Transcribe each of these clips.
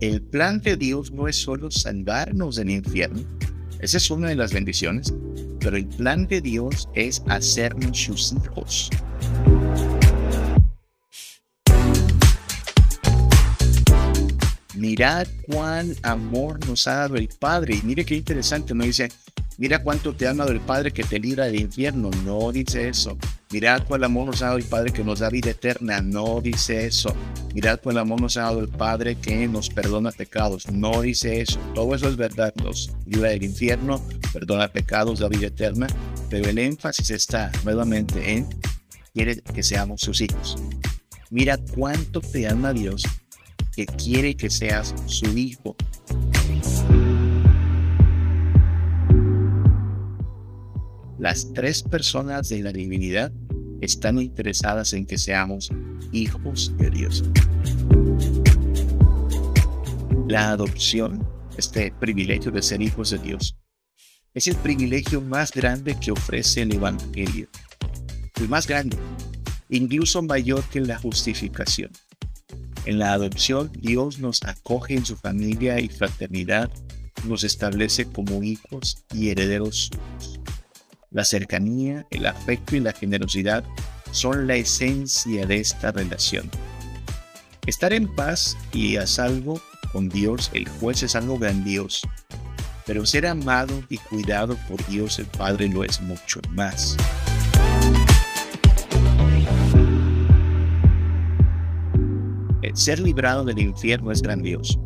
el plan de Dios no es solo salvarnos del infierno, esa es una de las bendiciones, pero el plan de Dios es hacernos sus hijos. Mirad cuán amor nos ha dado el Padre. Y mire qué interesante, no dice, mira cuánto te ha dado el Padre que te libra del infierno. No dice eso. Mirad cuál amor nos ha dado el Padre que nos da vida eterna. No dice eso. Mirad cuál amor nos ha dado el Padre que nos perdona pecados. No dice eso. Todo eso es verdad. Nos libra del infierno, perdona pecados, da vida eterna. Pero el énfasis está nuevamente en quiere que seamos sus hijos. Mira cuánto te ama Dios que quiere que seas su hijo. Las tres personas de la divinidad están interesadas en que seamos hijos de Dios. La adopción, este privilegio de ser hijos de Dios, es el privilegio más grande que ofrece el Evangelio. El más grande, incluso mayor que la justificación. En la adopción, Dios nos acoge en su familia y fraternidad, nos establece como hijos y herederos suyos. La cercanía, el afecto y la generosidad son la esencia de esta relación. Estar en paz y a salvo con Dios, el juez, es algo grandioso, pero ser amado y cuidado por Dios el Padre lo es mucho más. ser librado del infierno es grandioso.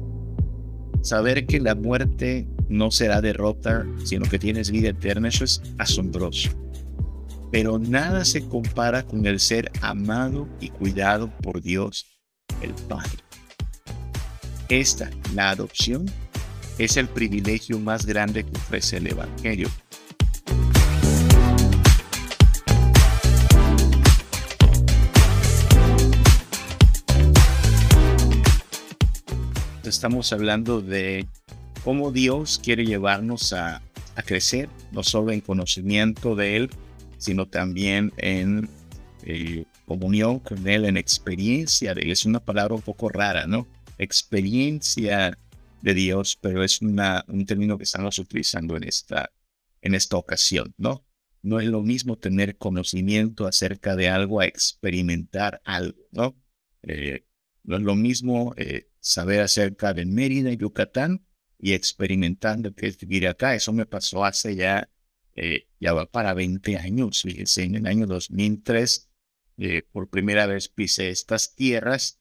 Saber que la muerte no será derrota, sino que tienes vida eterna, eso es asombroso. Pero nada se compara con el ser amado y cuidado por Dios, el Padre. Esta, la adopción, es el privilegio más grande que ofrece el Evangelio. estamos hablando de cómo Dios quiere llevarnos a, crecer, no solo en conocimiento de Él, sino también en eh, comunión con Él, en experiencia de Él. Es una palabra un poco rara, ¿no? Experiencia de Dios, pero es un término que estamos utilizando en esta, en esta ocasión, ¿no? No es lo mismo tener conocimiento acerca de algo a experimentar algo, ¿no? Eh, no es lo mismo eh, saber acerca de Mérida y Yucatán y experimentando que vivir acá. Eso me pasó hace ya, eh, ya va para 20 años. Fíjense, en el año 2003, eh, por primera vez pisé estas tierras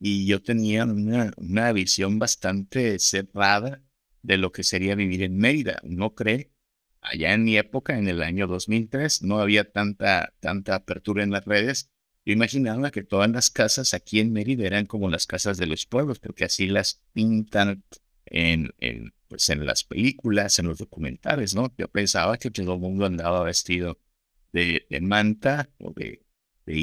y yo tenía una, una visión bastante cerrada de lo que sería vivir en Mérida. No cree, allá en mi época, en el año 2003, no había tanta, tanta apertura en las redes yo imaginaba que todas las casas aquí en Mérida eran como las casas de los pueblos, porque así las pintan en, en, pues en las películas, en los documentales, ¿no? Yo pensaba que todo el mundo andaba vestido de, de manta o de, de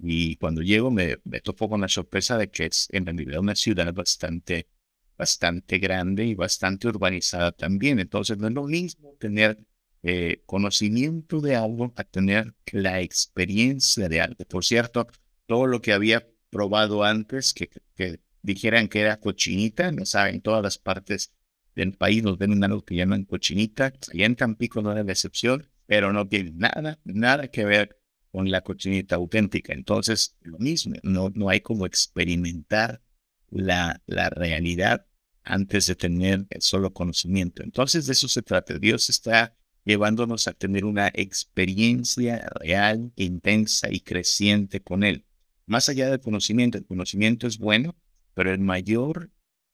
y cuando llego me, me topo con la sorpresa de que es en realidad una ciudad bastante, bastante grande y bastante urbanizada también. Entonces no es lo mismo tener eh, conocimiento de algo a tener la experiencia de algo. Por cierto, todo lo que había probado antes, que, que dijeran que era cochinita, no saben, en todas las partes del país nos ven algo que llaman cochinita. y en Tampico no era la excepción, pero no tiene nada, nada que ver con la cochinita auténtica. Entonces, lo mismo, no, no hay como experimentar la, la realidad antes de tener el solo conocimiento. Entonces, de eso se trata. Dios está llevándonos a tener una experiencia real, intensa y creciente con Él. Más allá del conocimiento, el conocimiento es bueno, pero el mayor,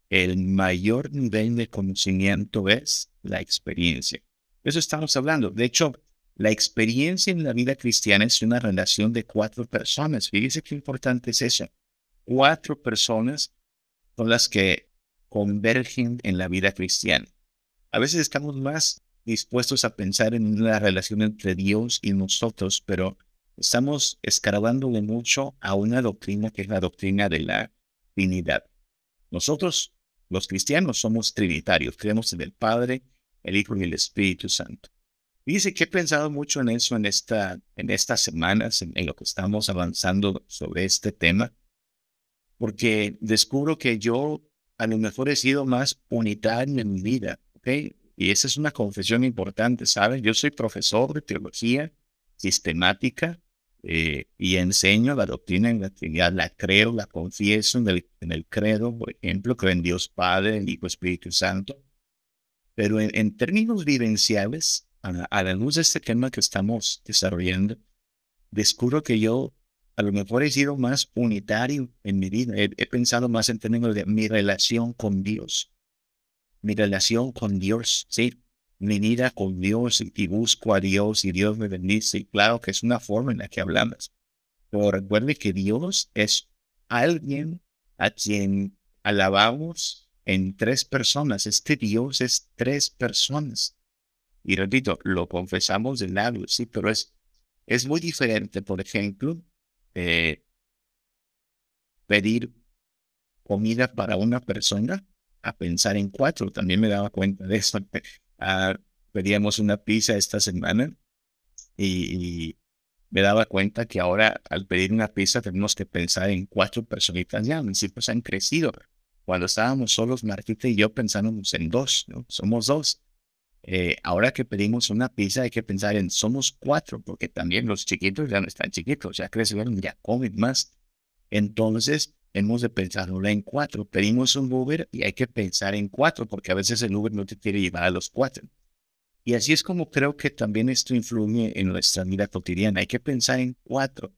el mayor nivel de conocimiento es la experiencia. Eso estamos hablando. De hecho, la experiencia en la vida cristiana es una relación de cuatro personas. Fíjese qué importante es eso. Cuatro personas son las que convergen en la vida cristiana. A veces estamos más dispuestos a pensar en una relación entre Dios y nosotros, pero estamos escarbándole mucho a una doctrina que es la doctrina de la Trinidad. Nosotros, los cristianos, somos trinitarios, creemos en el Padre, el Hijo y el Espíritu Santo. Dice que he pensado mucho en eso en, esta, en estas semanas, en, lo que estamos avanzando sobre este tema, porque descubro que yo a lo mejor he sido más unitario en mi vida, ¿ok? Y esa es una confesión importante, ¿sabes? Yo soy profesor de teología sistemática eh, y enseño la doctrina en la Trinidad, la creo, la confieso en el, en el credo, por ejemplo, creo en Dios Padre, el Hijo Espíritu Santo. Pero en, términos vivenciales, a la, luz de este tema que estamos desarrollando, descubro que yo a lo mejor he sido más unitario en mi vida. He, pensado más en términos de mi relación con Dios. Mi relación con Dios, sí. Mi vida con Dios y, busco a Dios y Dios me bendice. Y claro que es una forma en la que hablamos. Pero recuerde que Dios es alguien a quien alabamos en tres personas. Este Dios es tres personas. Y repito, lo confesamos de lado, sí, pero es, es muy diferente, por ejemplo, eh, pedir comida para una persona a pensar en cuatro. También me daba cuenta de eso. Ah, pedíamos una pizza esta semana y, me daba cuenta que ahora al pedir una pizza tenemos que pensar en cuatro personitas ya. sí pues han crecido. Cuando estábamos solos, Martita y yo pensábamos en dos, ¿no? Somos dos. Eh, ahora que pedimos una pizza hay que pensar en somos cuatro, porque también los chiquitos ya no están chiquitos, ya crecieron, ya comen más. Entonces, hemos de pensarlo en cuatro. Pedimos un Uber y hay que pensar en cuatro, porque a veces el Uber no te quiere llevar a los cuatro. Y así es como creo que también esto influye en nuestra vida cotidiana. Hay que pensar en cuatro,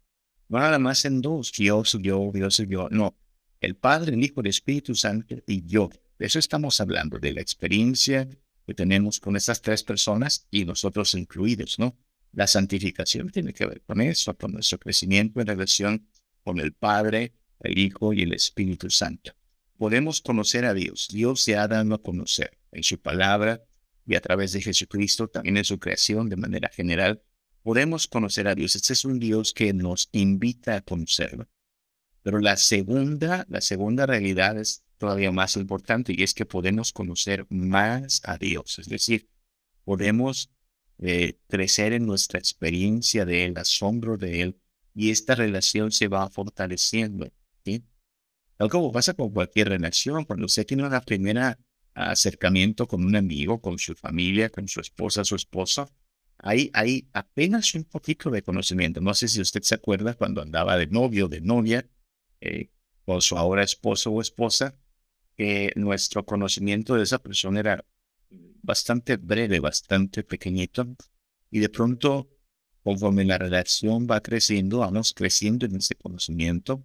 no nada más en dos. Yo soy yo, Dios soy yo. No, el Padre, el Hijo, el Espíritu Santo y yo. De eso estamos hablando, de la experiencia que tenemos con esas tres personas y nosotros incluidos, ¿no? La santificación tiene que ver con eso, con nuestro crecimiento en relación con el Padre, el Hijo y el Espíritu Santo. Podemos conocer a Dios. Dios se ha dado a conocer en su palabra y a través de Jesucristo, también en su creación de manera general. Podemos conocer a Dios. Este es un Dios que nos invita a conocerlo. Pero la segunda, la segunda realidad es todavía más importante y es que podemos conocer más a Dios, es decir, podemos eh, crecer en nuestra experiencia de Él, asombro de Él, y esta relación se va fortaleciendo. Tal como pasa con cualquier relación, cuando usted tiene una primera acercamiento con un amigo, con su familia, con su esposa, su esposo, hay, hay apenas un poquito de conocimiento. No sé si usted se acuerda cuando andaba de novio, de novia, eh, con su ahora esposo o esposa, que nuestro conocimiento de esa persona era bastante breve, bastante pequeñito, y de pronto, conforme la relación va creciendo, vamos creciendo en ese conocimiento,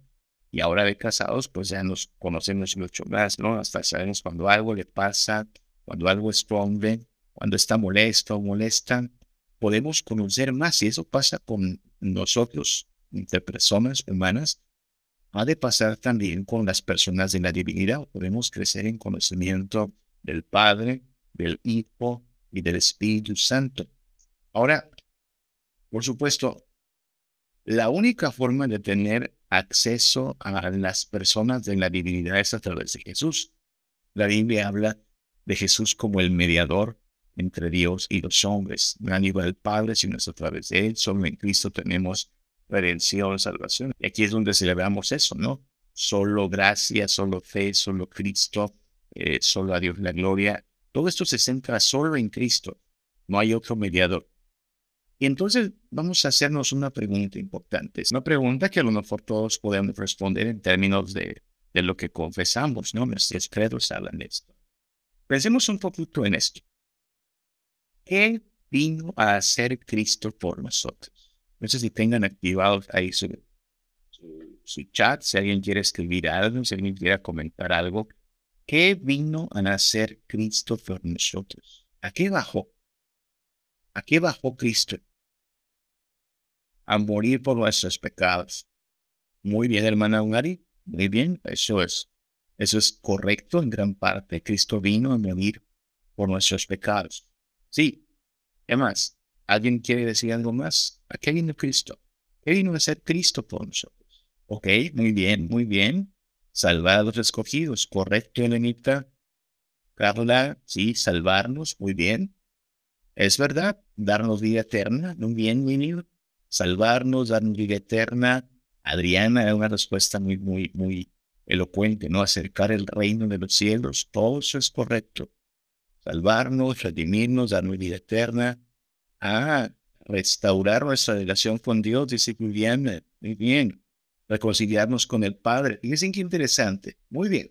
y ahora de casados, pues ya nos conocemos mucho más, ¿no? Hasta sabemos cuando algo le pasa, cuando algo es esconde, cuando está molesto o molesta, podemos conocer más, y eso pasa con nosotros, entre personas humanas, ha de pasar también con las personas de la divinidad. Podemos crecer en conocimiento del Padre, del Hijo y del Espíritu Santo. Ahora, por supuesto, la única forma de tener acceso a las personas de la divinidad es a través de Jesús. La Biblia habla de Jesús como el mediador entre Dios y los hombres. No a nivel del Padre, sino a través de Él. Solo en Cristo tenemos redención, salvación. Y aquí es donde celebramos eso, ¿no? Solo gracia, solo fe, solo Cristo, eh, solo a Dios la gloria. Todo esto se centra solo en Cristo. No hay otro mediador. Y entonces vamos a hacernos una pregunta importante. Es una pregunta que a lo mejor todos podemos responder en términos de, de lo que confesamos, ¿no? Nuestros credos hablan de esto. Pensemos un poquito en esto. ¿Qué vino a hacer Cristo por nosotros? No sé si tengan activado ahí su, su, chat, si alguien quiere escribir algo, si alguien quiere comentar algo. ¿Qué vino a nacer Cristo por nosotros? ¿A qué bajó? ¿A qué bajó Cristo? A morir por nuestros pecados. Muy bien, hermana Ungari. Muy bien, eso es. Eso es correcto en gran parte. Cristo vino a morir por nuestros pecados. Sí. ¿Qué más? ¿Alguien quiere decir algo más? ¿A qué vino Cristo? ¿Qué vino a ser Cristo por nosotros? Ok, muy bien, muy bien. Salvar a los escogidos, correcto, Elenita. Carla, sí, salvarnos, muy bien. Es verdad, darnos vida eterna, muy bien, bien. Salvarnos, darnos vida eterna. Adriana, una respuesta muy, muy, muy elocuente, ¿no? Acercar el reino de los cielos, todo eso es correcto. Salvarnos, redimirnos, darnos vida eterna, a restaurar nuestra relación con Dios, dice bien, muy bien, reconciliarnos con el Padre. Fíjense qué interesante, muy bien.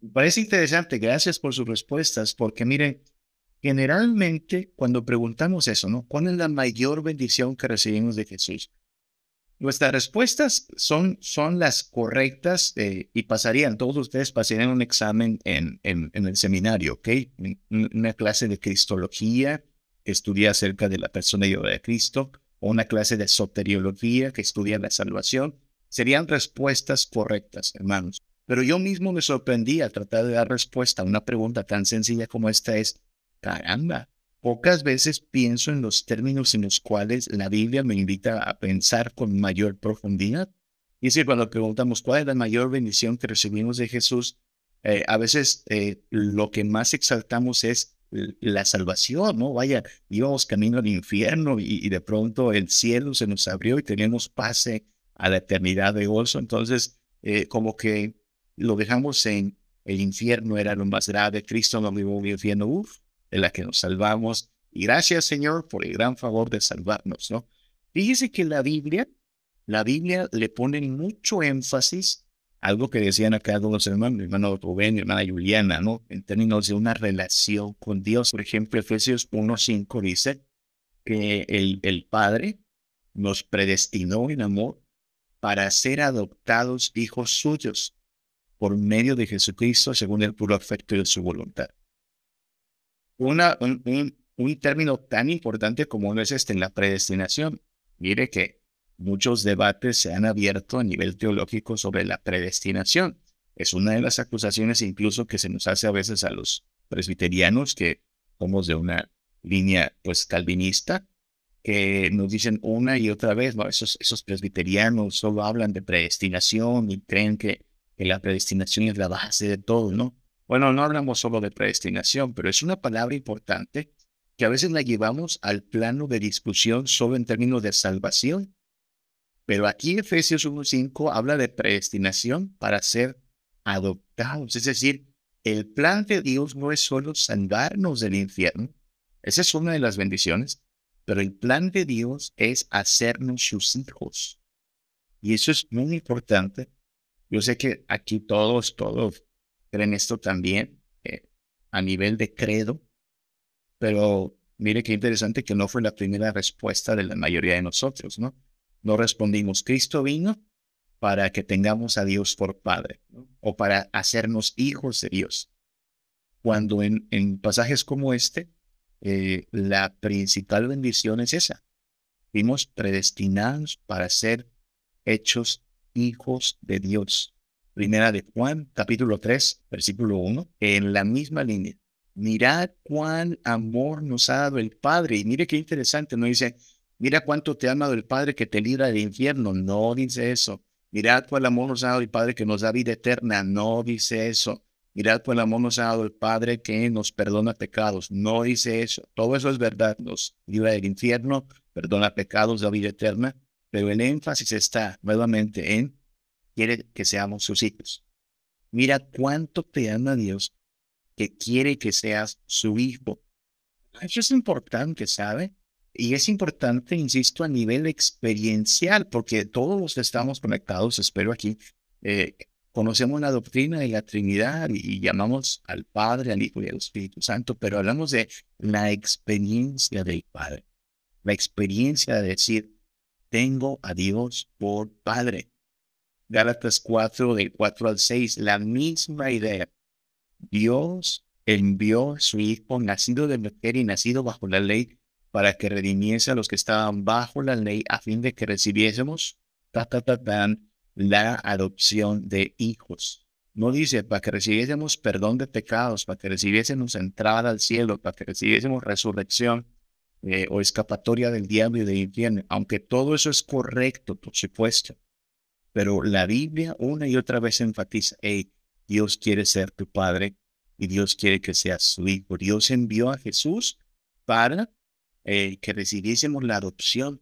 Me parece interesante, gracias por sus respuestas, porque miren, generalmente cuando preguntamos eso, ¿no? ¿Cuál es la mayor bendición que recibimos de Jesús? Nuestras respuestas son, son las correctas eh, y pasarían, todos ustedes pasarían un examen en, en, el seminario, ¿ok? Una clase de Cristología que estudia acerca de la persona y obra de Cristo, o una clase de soteriología que estudia la salvación. Serían respuestas correctas, hermanos. Pero yo mismo me sorprendí al tratar de dar respuesta a una pregunta tan sencilla como esta es, caramba, Pocas veces pienso en los términos en los cuales la Biblia me invita a pensar con mayor profundidad. Y es que cuando preguntamos cuál es la mayor bendición que recibimos de Jesús, eh, a veces eh, lo que más exaltamos es la salvación, ¿no? Vaya, íbamos camino al infierno y, de pronto el cielo se nos abrió y tenemos pase a la eternidad de gozo. Entonces, eh, como que lo dejamos en el infierno, era lo más grave, Cristo nos vivió un infierno, uff, de la que nos salvamos. Y gracias, Señor, por el gran favor de salvarnos, ¿no? Fíjese que la Biblia, la Biblia le pone mucho énfasis, algo que decían acá los hermanos, mi hermano Rubén, mi hermana Juliana, ¿no? En términos de una relación con Dios. Por ejemplo, Efesios 1.5 dice que el, el Padre nos predestinó en amor para ser adoptados hijos suyos por medio de Jesucristo según el puro afecto de su voluntad una, un, un, término tan importante como no es este en la predestinación. Mire que muchos debates se han abierto a nivel teológico sobre la predestinación. Es una de las acusaciones incluso que se nos hace a veces a los presbiterianos que somos de una línea pues calvinista, que nos dicen una y otra vez, ¿no? esos, esos presbiterianos solo hablan de predestinación y creen que, que la predestinación es la base de todo, ¿no? Bueno, no hablamos solo de predestinación, pero es una palabra importante que a veces la llevamos al plano de discusión solo en términos de salvación. Pero aquí Efesios 1.5 habla de predestinación para ser adoptados. Es decir, el plan de Dios no es solo salvarnos del infierno. Esa es una de las bendiciones. Pero el plan de Dios es hacernos sus hijos. Y eso es muy importante. Yo sé que aquí todos, todos creen esto también eh, a nivel de credo, pero mire qué interesante que no fue la primera respuesta de la mayoría de nosotros, ¿no? No respondimos, Cristo vino para que tengamos a Dios por Padre o para hacernos hijos de Dios. Cuando en, pasajes como este, eh, la principal bendición es esa. Fuimos predestinados para ser hechos hijos de Dios. Primera de Juan, capítulo 3, versículo 1, en la misma línea. Mirad cuán amor nos ha dado el Padre. Y mire qué interesante, no dice, mira cuánto te ha amado el Padre que te libra del infierno. No dice eso. Mirad cuál amor nos ha dado el Padre que nos da vida eterna. No dice eso. Mirad cuál amor nos ha dado el Padre que nos perdona pecados. No dice eso. Todo eso es verdad. Nos libra del infierno, perdona pecados, da vida eterna. Pero el énfasis está nuevamente en quiere que seamos sus hijos. Mira cuánto te ama Dios que quiere que seas su hijo. Eso es importante, ¿sabe? Y es importante, insisto, a nivel experiencial, porque todos los que estamos conectados, espero aquí, eh, conocemos la doctrina de la Trinidad y, llamamos al Padre, al Hijo y al Espíritu Santo, pero hablamos de la experiencia del Padre, la experiencia de decir, tengo a Dios por Padre. Gálatas 4, del 4 al 6, la misma idea. Dios envió a su Hijo, nacido de mujer y nacido bajo la ley, para que redimiese a los que estaban bajo la ley, a fin de que recibiésemos ta, ta, ta, la adopción de hijos. No dice para que recibiésemos perdón de pecados, para que recibiésemos entrada al cielo, para que recibiésemos resurrección eh, o escapatoria del diablo y del infierno, aunque todo eso es correcto, por supuesto. Pero la Biblia una y otra vez enfatiza, hey, Dios quiere ser tu padre y Dios quiere que seas su hijo. Dios envió a Jesús para eh, que recibiésemos la adopción.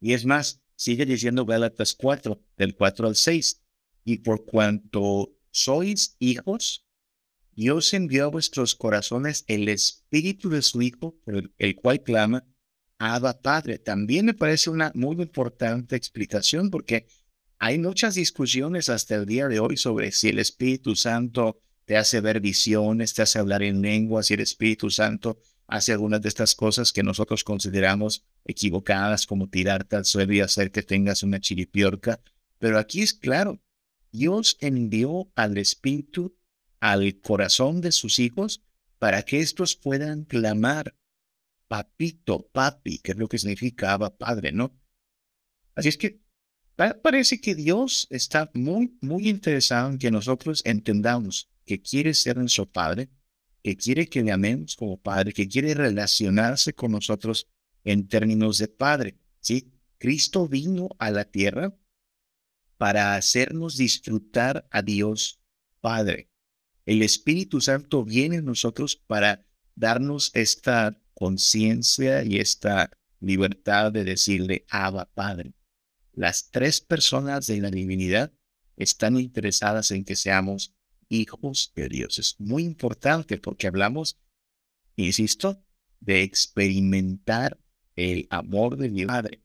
Y es más, sigue diciendo Gálatas 4, del 4 al 6. Y por cuanto sois hijos, Dios envió a vuestros corazones el espíritu de su Hijo, el, el cual clama, Abba Padre. También me parece una muy importante explicación porque hay muchas discusiones hasta el día de hoy sobre si el Espíritu Santo te hace ver visiones, te hace hablar en lenguas, si el Espíritu Santo hace algunas de estas cosas que nosotros consideramos equivocadas, como tirarte al suelo y hacer que tengas una chiripiorca. Pero aquí es claro, Dios envió al Espíritu al corazón de sus hijos para que estos puedan clamar, papito, papi, que es lo que significa Padre, ¿no? Así es que parece que Dios está muy, muy interesado en que nosotros entendamos que quiere ser nuestro Padre, que quiere que le amemos como Padre, que quiere relacionarse con nosotros en términos de Padre. ¿sí? Cristo vino a la tierra para hacernos disfrutar a Dios Padre. El Espíritu Santo viene en nosotros para darnos esta conciencia y esta libertad de decirle Abba Padre. Las tres personas de la divinidad están interesadas en que seamos hijos de Dios. Es muy importante porque hablamos, insisto, de experimentar el amor de mi Padre.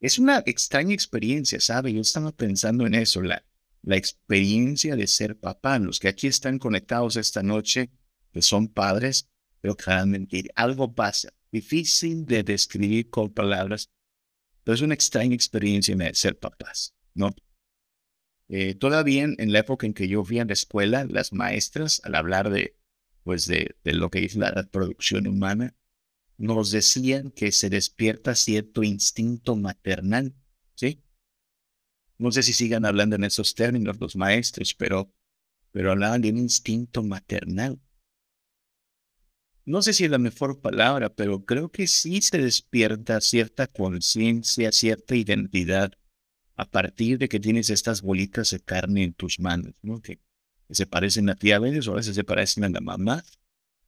Es una extraña experiencia, ¿sabe? Yo estaba pensando en eso, la, experiencia de ser papá. Los que aquí están conectados esta noche, que son padres, pero claramente algo pasa. Difícil de describir con palabras, pero es una extraña experiencia de ser papás, ¿no? Eh, todavía en, la época en que yo fui a la escuela, las maestras, al hablar de, pues de, de lo que es la reproducción humana, nos decían que se despierta cierto instinto maternal, ¿sí? No sé si sigan hablando en esos términos los maestros, pero, pero hablaban de un instinto maternal. No sé si es la mejor palabra, pero creo que sí se despierta cierta conciencia, cierta identidad a partir de que tienes estas bolitas de carne en tus manos, ¿no? Que, se parecen a ti a veces o a veces se parecen a la mamá,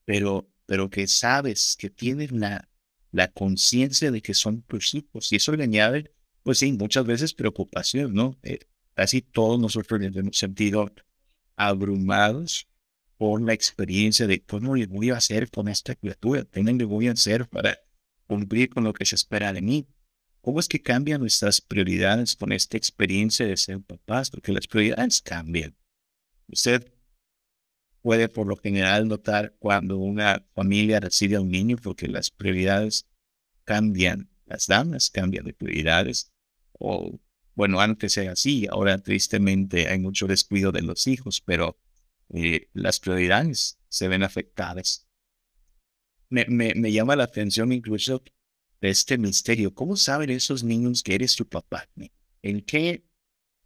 pero, pero que sabes que tienes la, la conciencia de que son tus hijos. Y eso le añade, pues sí, muchas veces preocupación, ¿no? Eh, casi todos nosotros nos hemos sentido abrumados por la experiencia de cómo le voy a hacer con esta criatura, qué le voy a hacer para cumplir con lo que se espera de mí. ¿Cómo es que cambian nuestras prioridades con esta experiencia de ser papás? Porque las prioridades cambian. Usted puede por lo general notar cuando una familia recibe a un niño porque las prioridades cambian, las damas cambian de prioridades. O, bueno, antes era así, ahora tristemente hay mucho descuido de los hijos, pero eh, las prioridades se ven afectadas. Me, me, me llama la atención incluso este misterio. ¿Cómo saben esos niños que eres tu papá? ¿En qué,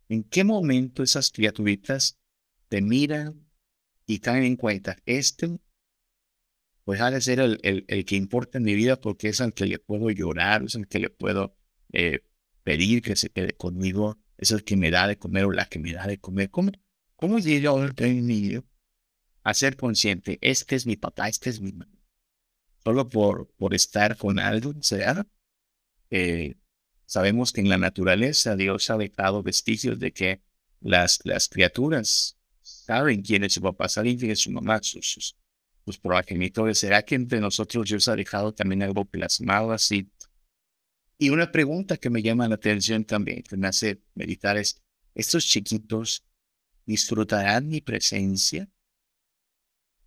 en qué momento esas criaturitas te miran y caen en cuenta? Este pues ha de ser el, el, que importa en mi vida porque es al que le puedo llorar, es el que le puedo eh, pedir que se quede conmigo, es el que me da de comer o la que me da de comer. ¿Cómo, cómo yo un niño a ser consciente? Este es mi papá, este es mi mamá solo por, por estar con algo, sea, eh, sabemos que en la naturaleza Dios ha dejado vestigios de que las, las criaturas saben quién es su papá, saben quién es su mamá, sus, sus, progenitores. ¿Será que entre nosotros Dios ha dejado también algo plasmado así? Y una pregunta que me llama la atención también, que me hace meditar es, ¿estos chiquitos disfrutarán mi presencia?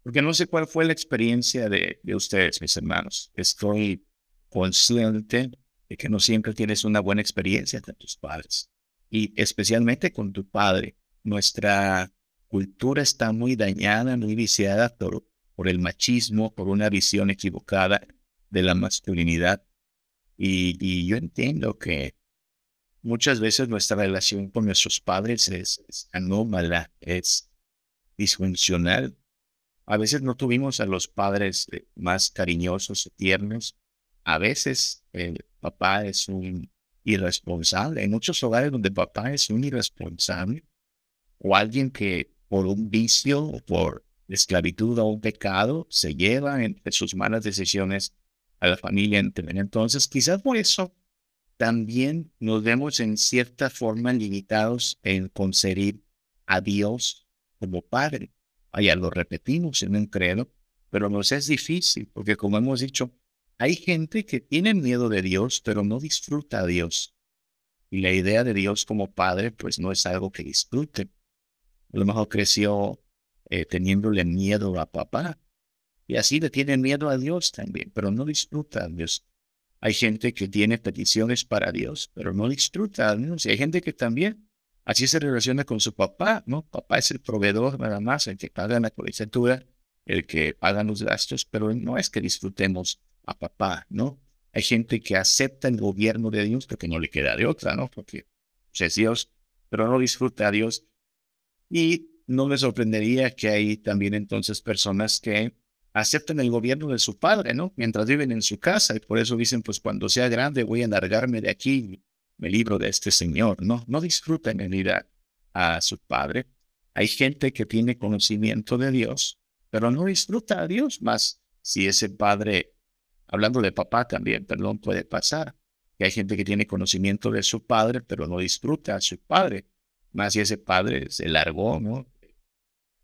Porque no sé cuál fue la experiencia de, ustedes, mis hermanos. Estoy consciente de que no siempre tienes una buena experiencia con tus padres. Y especialmente con tu padre. Nuestra cultura está muy dañada, muy viciada por, por el machismo, por una visión equivocada de la masculinidad. Y, y yo entiendo que muchas veces nuestra relación con nuestros padres es, es anómala, es disfuncional a veces no tuvimos a los padres eh, más cariñosos y tiernos. A veces el papá es un irresponsable. Hay muchos hogares donde papá es un irresponsable o alguien que por un vicio o por esclavitud o un pecado se lleva entre sus malas decisiones a la familia. Entonces, quizás por eso también nos vemos en cierta forma limitados en concebir a Dios como Padre. Allá lo repetimos en un credo, pero nos es difícil porque como hemos dicho, hay gente que tiene miedo de Dios, pero no disfruta a Dios. Y la idea de Dios como Padre, pues no es algo que disfrute. A lo mejor creció eh, teniéndole miedo a papá. Y así le tiene miedo a Dios también, pero no disfruta a Dios. Hay gente que tiene peticiones para Dios, pero no disfruta Dios. Y hay gente que también así se relaciona con su papá, ¿no? Papá es el proveedor nada más, el que paga la colegiatura, el que paga los gastos, pero no es que disfrutemos a papá, ¿no? Hay gente que acepta el gobierno de Dios porque no le queda de otra, ¿no? Porque pues, es Dios, pero no disfruta a Dios. Y no me sorprendería que hay también entonces personas que aceptan el gobierno de su padre, ¿no? Mientras viven en su casa y por eso dicen, pues cuando sea grande voy a largarme de aquí, me libro de este señor, ¿no? No disfrutan en ir a su padre. Hay gente que tiene conocimiento de Dios, pero no disfruta a Dios más si ese padre, hablando de papá también, perdón, puede pasar. Que hay gente que tiene conocimiento de su padre, pero no disfruta a su padre. Más si ese padre se largó, ¿no?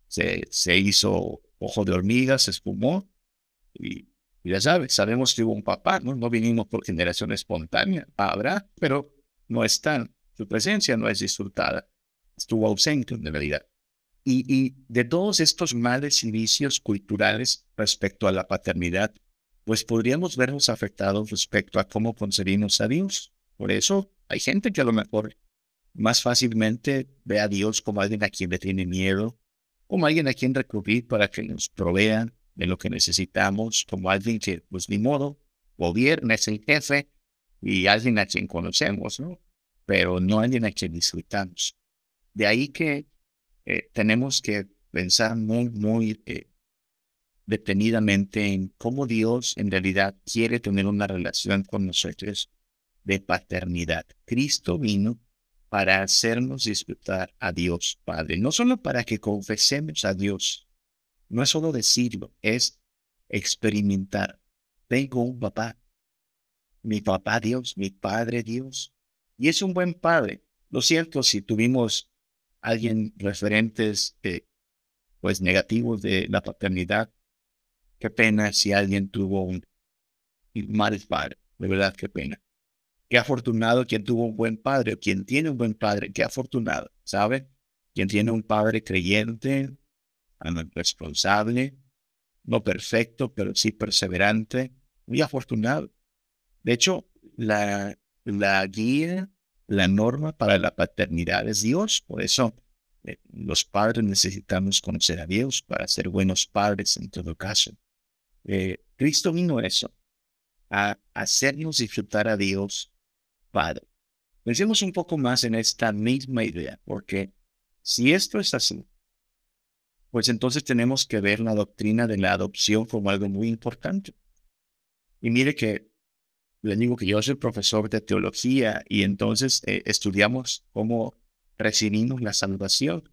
Se, se hizo ojo de hormiga, se espumó. Y, ya sabes, sabemos que hubo un papá, ¿no? No vinimos por generación espontánea. Habrá, pero no está. Su presencia no es disfrutada. Estuvo ausente en realidad. Y, y de todos estos males y vicios culturales respecto a la paternidad, pues podríamos vernos afectados respecto a cómo concebimos a Dios. Por eso hay gente que a lo mejor más fácilmente ve a Dios como alguien a quien le tiene miedo, como alguien a quien recurrir para que nos provean de lo que necesitamos, como alguien que, pues ni modo, gobierna, es el jefe y alguien a quien conocemos, ¿no? Pero no alguien a quien disfrutamos. De ahí que eh, tenemos que pensar muy, muy eh, detenidamente en cómo Dios en realidad quiere tener una relación con nosotros de paternidad. Cristo vino para hacernos disfrutar a Dios Padre, no solo para que confesemos a Dios, no es solo decirlo, es experimentar. Tengo un papá, mi papá Dios, mi Padre Dios, y es un buen Padre. Lo cierto, si tuvimos alguien referentes eh, pues negativos de la paternidad, qué pena si alguien tuvo un mal padre, de verdad qué pena. Qué afortunado quien tuvo un buen padre, quien tiene un buen padre, qué afortunado, ¿sabe? Quien tiene un padre creyente, responsable, no perfecto, pero sí perseverante, muy afortunado. De hecho, la, la guía, la norma para la paternidad es Dios. Por eso eh, los padres necesitamos conocer a Dios para ser buenos padres en todo caso. Eh, Cristo vino eso, a hacernos disfrutar a Dios Pensemos un poco más en esta misma idea, porque si esto es así, pues entonces tenemos que ver la doctrina de la adopción como algo muy importante. Y mire que le digo que yo soy profesor de teología y entonces eh, estudiamos cómo recibimos la salvación.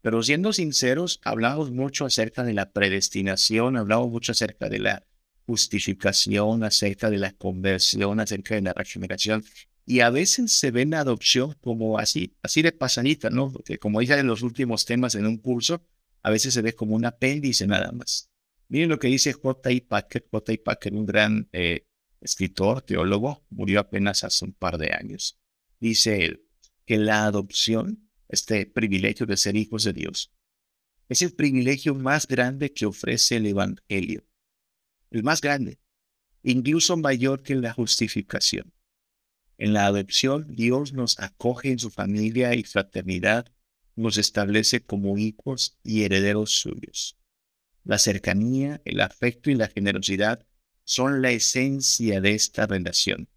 Pero siendo sinceros, hablamos mucho acerca de la predestinación, hablamos mucho acerca de la justificación, acerca de la conversión, acerca de la regeneración. Y a veces se ve la adopción como así, así de pasadita, ¿no? Porque como dije en los últimos temas en un curso, a veces se ve como un apéndice nada más. Miren lo que dice J.I. Packer. J.I. Packer, un gran eh, escritor, teólogo, murió apenas hace un par de años. Dice él que la adopción, este privilegio de ser hijos de Dios, es el privilegio más grande que ofrece el Evangelio el más grande, incluso mayor que la justificación. En la adopción, Dios nos acoge en su familia y fraternidad, nos establece como hijos y herederos suyos. La cercanía, el afecto y la generosidad son la esencia de esta relación.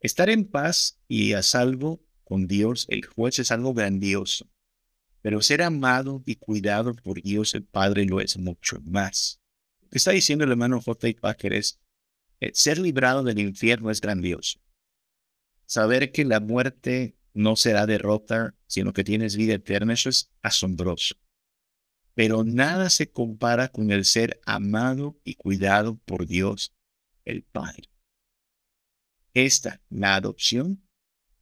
Estar en paz y a salvo con Dios, el juez, es algo grandioso, pero ser amado y cuidado por Dios el Padre lo es mucho más que está diciendo el hermano J. Packer es, eh, ser librado del infierno es grandioso. Saber que la muerte no será derrota, sino que tienes vida eterna, eso es asombroso. Pero nada se compara con el ser amado y cuidado por Dios, el Padre. Esta, la adopción,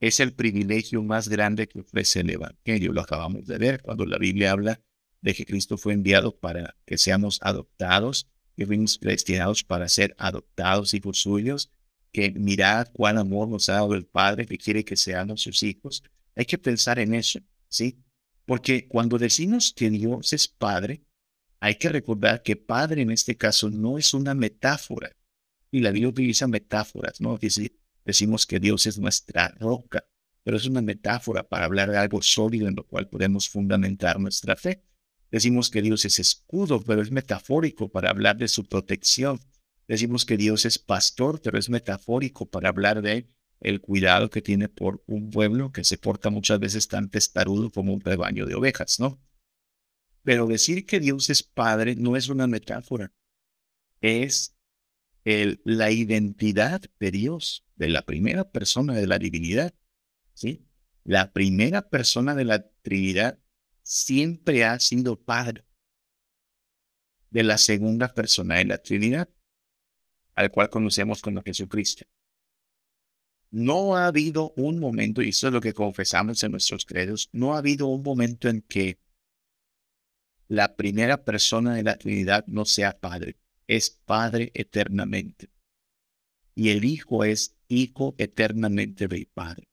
es el privilegio más grande que ofrece el Evangelio. Lo acabamos de ver cuando la Biblia habla de que Cristo fue enviado para que seamos adoptados, que fuimos destinados para ser adoptados hijos suyos, que mirad cuán amor nos ha dado el Padre que quiere que seamos sus hijos. Hay que pensar en eso, ¿sí? Porque cuando decimos que Dios es Padre, hay que recordar que Padre en este caso no es una metáfora. Y la Biblia utiliza metáforas, ¿no? decimos que Dios es nuestra roca, pero es una metáfora para hablar de algo sólido en lo cual podemos fundamentar nuestra fe. Decimos que Dios es escudo, pero es metafórico para hablar de su protección. Decimos que Dios es pastor, pero es metafórico para hablar de el cuidado que tiene por un pueblo que se porta muchas veces tan testarudo como un rebaño de ovejas, ¿no? Pero decir que Dios es Padre no es una metáfora, es el, la identidad de Dios, de la primera persona de la divinidad, ¿sí? La primera persona de la Trinidad siempre ha sido Padre de la segunda persona de la Trinidad, al cual conocemos como Jesucristo. No ha habido un momento, y eso es lo que confesamos en nuestros credos, no ha habido un momento en que la primera persona de la Trinidad no sea Padre, es Padre eternamente. Y el Hijo es Hijo eternamente del Padre.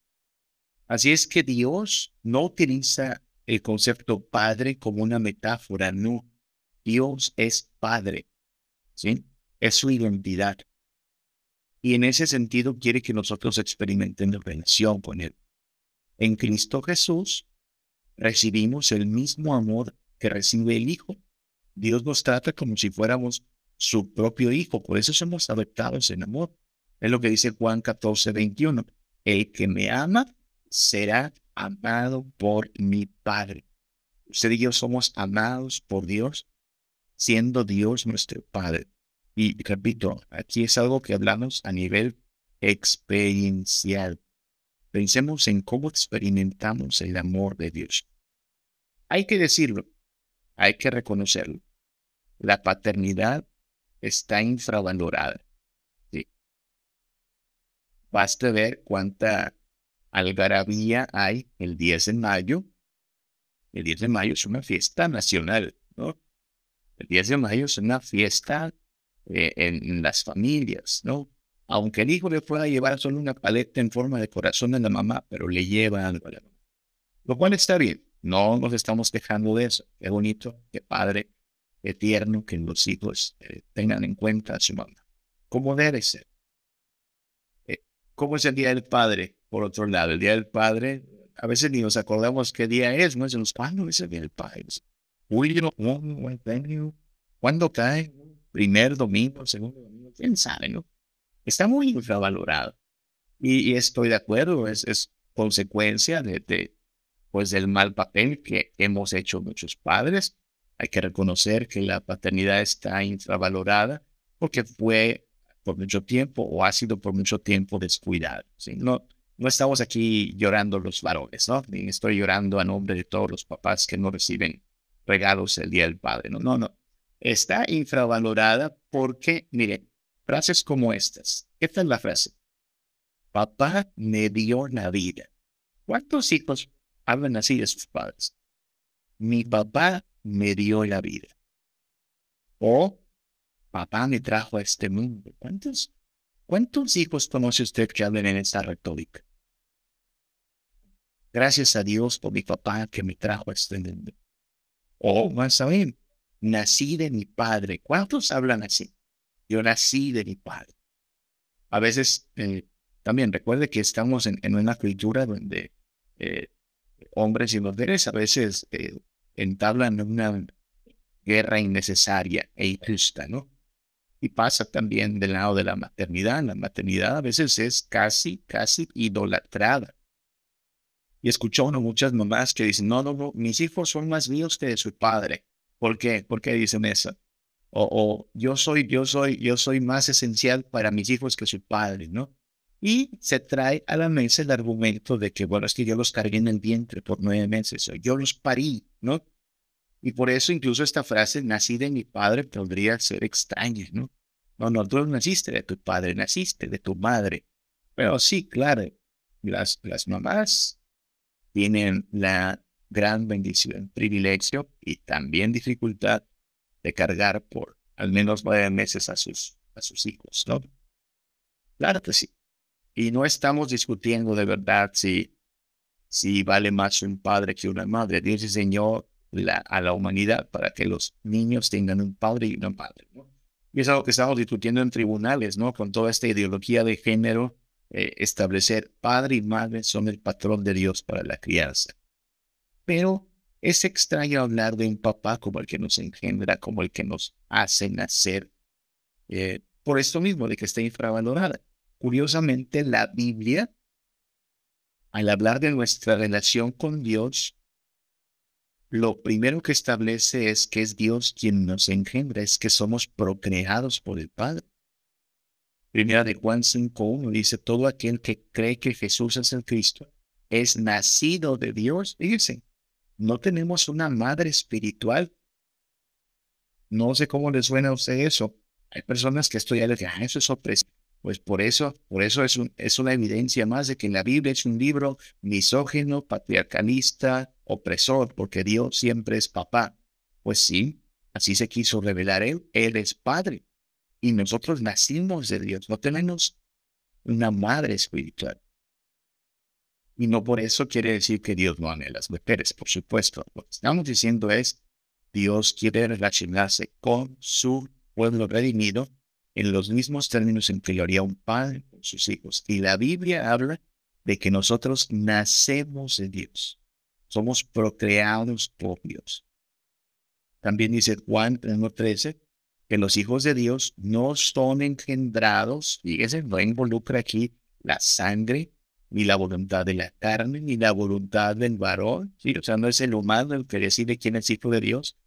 Así es que Dios no utiliza el concepto Padre como una metáfora, no. Dios es Padre, ¿sí? Es su identidad. Y en ese sentido quiere que nosotros experimenten la relación con Él. En Cristo Jesús recibimos el mismo amor que recibe el Hijo. Dios nos trata como si fuéramos su propio Hijo, por eso somos adoptados en amor. Es lo que dice Juan 14, 21. El que me ama será amado por mi Padre. Usted y yo somos amados por Dios, siendo Dios nuestro Padre. Y repito, aquí es algo que hablamos a nivel experiencial. Pensemos en cómo experimentamos el amor de Dios. Hay que decirlo, hay que reconocerlo. La paternidad está infravalorada. Sí. Basta ver cuánta algarabía hay el 10 de mayo. El 10 de mayo es una fiesta nacional, ¿no? El 10 de mayo es una fiesta eh, en, las familias, ¿no? Aunque el hijo le pueda llevar solo una paleta en forma de corazón a la mamá, pero le lleva algo a la mamá. Lo cual está bien. No nos estamos quejando de eso. Qué bonito, qué padre, qué tierno que los hijos eh, tengan en cuenta a su mamá. ¿Cómo debe ser? Eh, ¿Cómo es el Día del Padre? Por otro lado, el Día del Padre, a veces ni nos acordamos qué día es, ¿no? ¿Cuándo es el Día del Padre? ¿Cuándo cae? Primer domingo, segundo domingo, quién sabe, ¿no? Está muy infravalorado. Y, estoy de acuerdo, es, consecuencia de, pues del mal papel que hemos hecho muchos padres. Hay que reconocer que la paternidad está infravalorada porque fue por mucho tiempo o ha sido por mucho tiempo descuidada. ¿sí? No, no estamos aquí llorando los varones, ¿no? Estoy llorando a nombre de todos los papás que no reciben regalos el Día del Padre. No, no, no está infravalorada porque, miren, frases como estas. Esta es la frase. Papá me dio la vida. ¿Cuántos hijos hablan así de sus padres? Mi papá me dio la vida. O papá me trajo a este mundo. ¿Cuántos, cuántos hijos conoce usted que hablan en esta retórica? Gracias a Dios por mi papá que me trajo a este mundo. O más aún, nací de mi padre. ¿Cuántos hablan así? Yo nací de mi padre. A veces eh, también recuerde que estamos en, una cultura donde eh, hombres y mujeres a veces eh, entablan una guerra innecesaria e injusta, ¿no? Y pasa también del lado de la maternidad. La maternidad a veces es casi, casi idolatrada. Y escucho uno muchas mamás que dicen, no, no, no, mis hijos son más míos que de su padre. ¿Por qué? ¿Por qué dicen eso? O, yo soy, yo soy, yo soy más esencial para mis hijos que su padre, ¿no? Y se trae a la mesa el argumento de que, bueno, es que yo los cargué en el vientre por nueve meses, yo los parí, ¿no? Y por eso incluso esta frase, nací de mi padre, podría ser extraña, ¿no? No, no, tú naciste de tu padre, naciste de tu madre. Pero sí, claro, las, las mamás tienen la gran bendición, privilegio y también dificultad de cargar por al menos nueve meses a sus, a sus hijos, ¿no? Claro que sí. Y no estamos discutiendo de verdad si, si vale más un padre que una madre. Dios diseñó la, a la humanidad para que los niños tengan un padre y una madre. Y es algo que estamos discutiendo en tribunales, ¿no? Con toda esta ideología de género, eh, establecer padre y madre son el patrón de Dios para la crianza. Pero es extraño hablar de un papá como el que nos engendra, como el que nos hace nacer, eh, por esto mismo, de que está infravalorada. Curiosamente, la Biblia, al hablar de nuestra relación con Dios, lo primero que establece es que es Dios quien nos engendra, es que somos procreados por el Padre. Primera de Juan 5.1 dice, todo aquel que cree que Jesús es el Cristo es nacido de Dios. Fíjense, no tenemos una madre espiritual. No sé cómo les suena a usted eso. Hay personas que esto ya les dicen, ah, eso es sorpresa. Pues por eso, por eso es, es una evidencia más de que la Biblia es un libro misógeno, patriarcalista, opresor, porque Dios siempre es papá. Pues sí, así se quiso revelar Él. Él es Padre. Y nosotros nacimos de Dios. No tenemos una madre espiritual. Y no por eso quiere decir que Dios no ame a las mujeres, por supuesto. Lo que estamos diciendo es, Dios quiere relacionarse con su pueblo redimido en los mismos términos en que lo haría un padre con sus hijos. Y la Biblia habla de que nosotros nacemos de Dios. Somos procreados por Dios. También dice Juan 1.13 que los hijos de Dios no son engendrados, fíjese, no involucra aquí la sangre, ni la voluntad de la carne, ni la voluntad del varón. ¿sí? O sea, no es el humano el que decide quién es hijo de Dios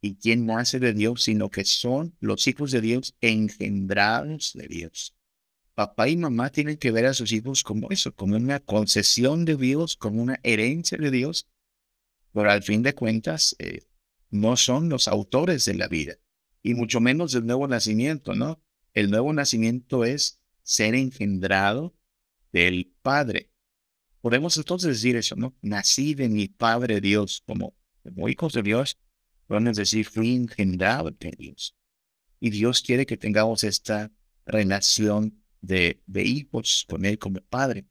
y quién nace de Dios, sino que son los hijos de Dios engendrados de Dios. Papá y mamá tienen que ver a sus hijos como eso, como una concesión de Dios, como una herencia de Dios, pero al fin de cuentas eh, no son los autores de la vida, y mucho menos del nuevo nacimiento, ¿no? El nuevo nacimiento es ser engendrado del Padre. Podemos entonces decir eso, ¿no? Nací de mi Padre Dios, como, hijos de Dios, podemos decir, fui engendrado de Dios. Y Dios quiere que tengamos esta relación de, hijos con Él como Padre.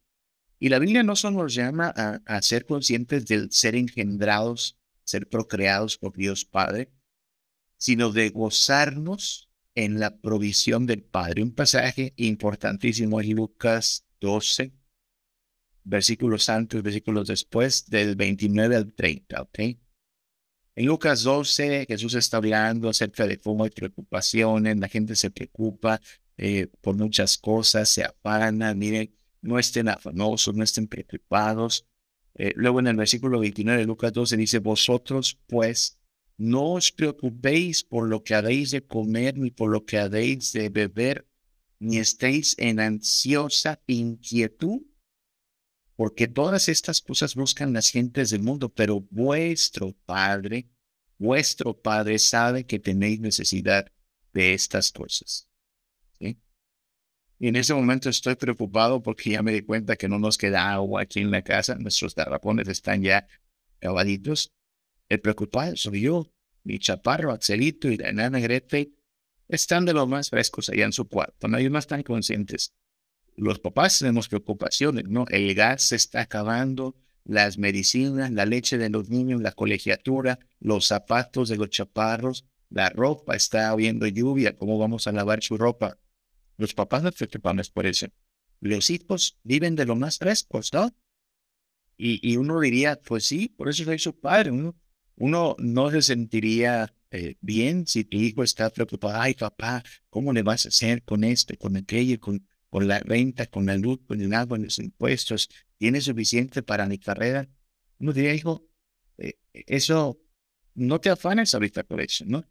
Y la Biblia no solo nos llama a, a ser conscientes del ser engendrados, ser procreados por Dios Padre, sino de gozarnos en la provisión del Padre. Un pasaje importantísimo en Lucas 12, versículos antes, versículos después, del 29 al 30, ¿ok? En Lucas 12, Jesús está hablando acerca de cómo hay preocupaciones, la gente se preocupa eh, por muchas cosas, se afana, miren, no estén afanosos, no estén preocupados. Eh, luego en el versículo 29 de Lucas 12 dice, vosotros pues no os preocupéis por lo que habéis de comer ni por lo que habéis de beber, ni estéis en ansiosa inquietud, porque todas estas cosas buscan las gentes del mundo, pero vuestro Padre, vuestro Padre sabe que tenéis necesidad de estas cosas. Y en ese momento estoy preocupado porque ya me di cuenta que no nos queda agua aquí en la casa, nuestros garrafones están ya acabaditos. El preocupado soy yo, mi chaparro Axelito y la enana Grete están de lo más frescos allá en su cuarto, ¿no? Ellos no están conscientes. Los papás tenemos preocupaciones, ¿no? El gas se está acabando, las medicinas, la leche de los niños, la colegiatura, los zapatos de los chaparros, la ropa está habiendo lluvia, ¿cómo vamos a lavar su ropa? Los papás no se preocupan por eso. Los hijos viven de lo más frescos, ¿no? Y, uno diría, pues sí, por eso soy su padre. Uno no se sentiría eh, bien si tu hijo está preocupado, ay papá, ¿cómo le vas a hacer con esto, con aquello, con, con la renta, con la luz, con el agua, los impuestos? ¿Tienes suficiente para mi carrera? Uno diría, hijo, eh, eso no te afanes ahorita por eso, ¿no?